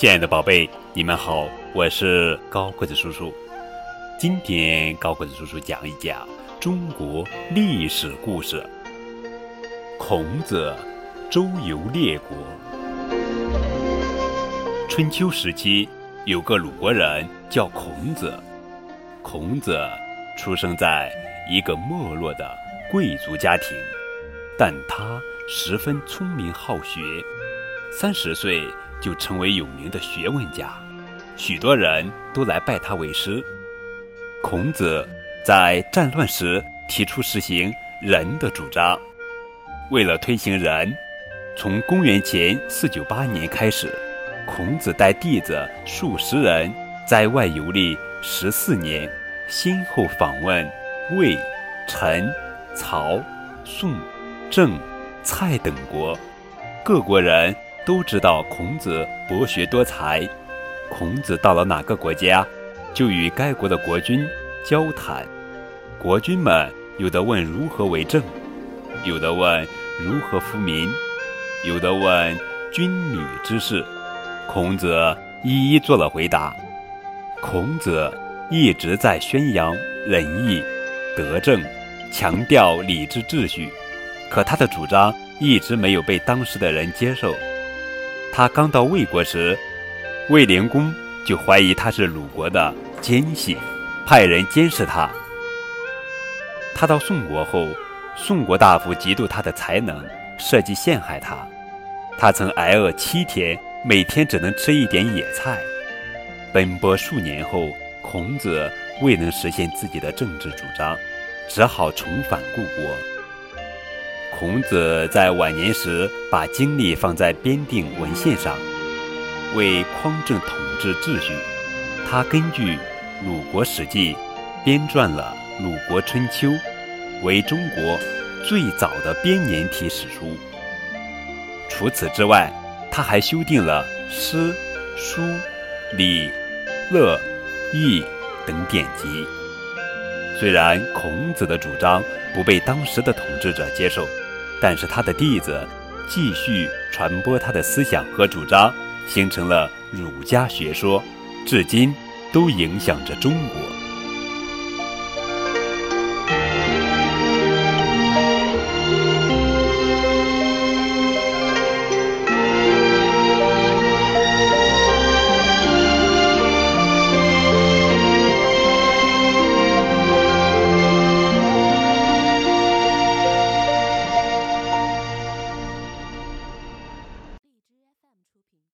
亲爱的宝贝，你们好，我是高个子叔叔。今天高个子叔叔讲一讲中国历史故事。孔子周游列国。春秋时期，有个鲁国人叫孔子。孔子出生在一个没落的贵族家庭，但他十分聪明好学。三十岁就成为有名的学问家，许多人都来拜他为师。孔子在战乱时提出实行仁的主张，为了推行仁，从公元前四九八年开始，孔子带弟子数十人在外游历十四年，先后访问魏、陈、曹、宋、郑、蔡等国，各国人。都知道孔子博学多才。孔子到了哪个国家，就与该国的国君交谈。国君们有的问如何为政，有的问如何富民，有的问军旅之事。孔子一一做了回答。孔子一直在宣扬仁义、德政，强调礼制秩序，可他的主张一直没有被当时的人接受。他刚到魏国时，魏灵公就怀疑他是鲁国的奸细，派人监视他。他到宋国后，宋国大夫嫉妒他的才能，设计陷害他。他曾挨饿七天，每天只能吃一点野菜。奔波数年后，孔子未能实现自己的政治主张，只好重返故国。孔子在晚年时，把精力放在编订文献上，为匡正统治秩序。他根据《鲁国史记》编撰了《鲁国春秋》，为中国最早的编年体史书。除此之外，他还修订了诗、书、礼、乐、易等典籍。虽然孔子的主张不被当时的统治者接受。但是他的弟子继续传播他的思想和主张，形成了儒家学说，至今都影响着中国。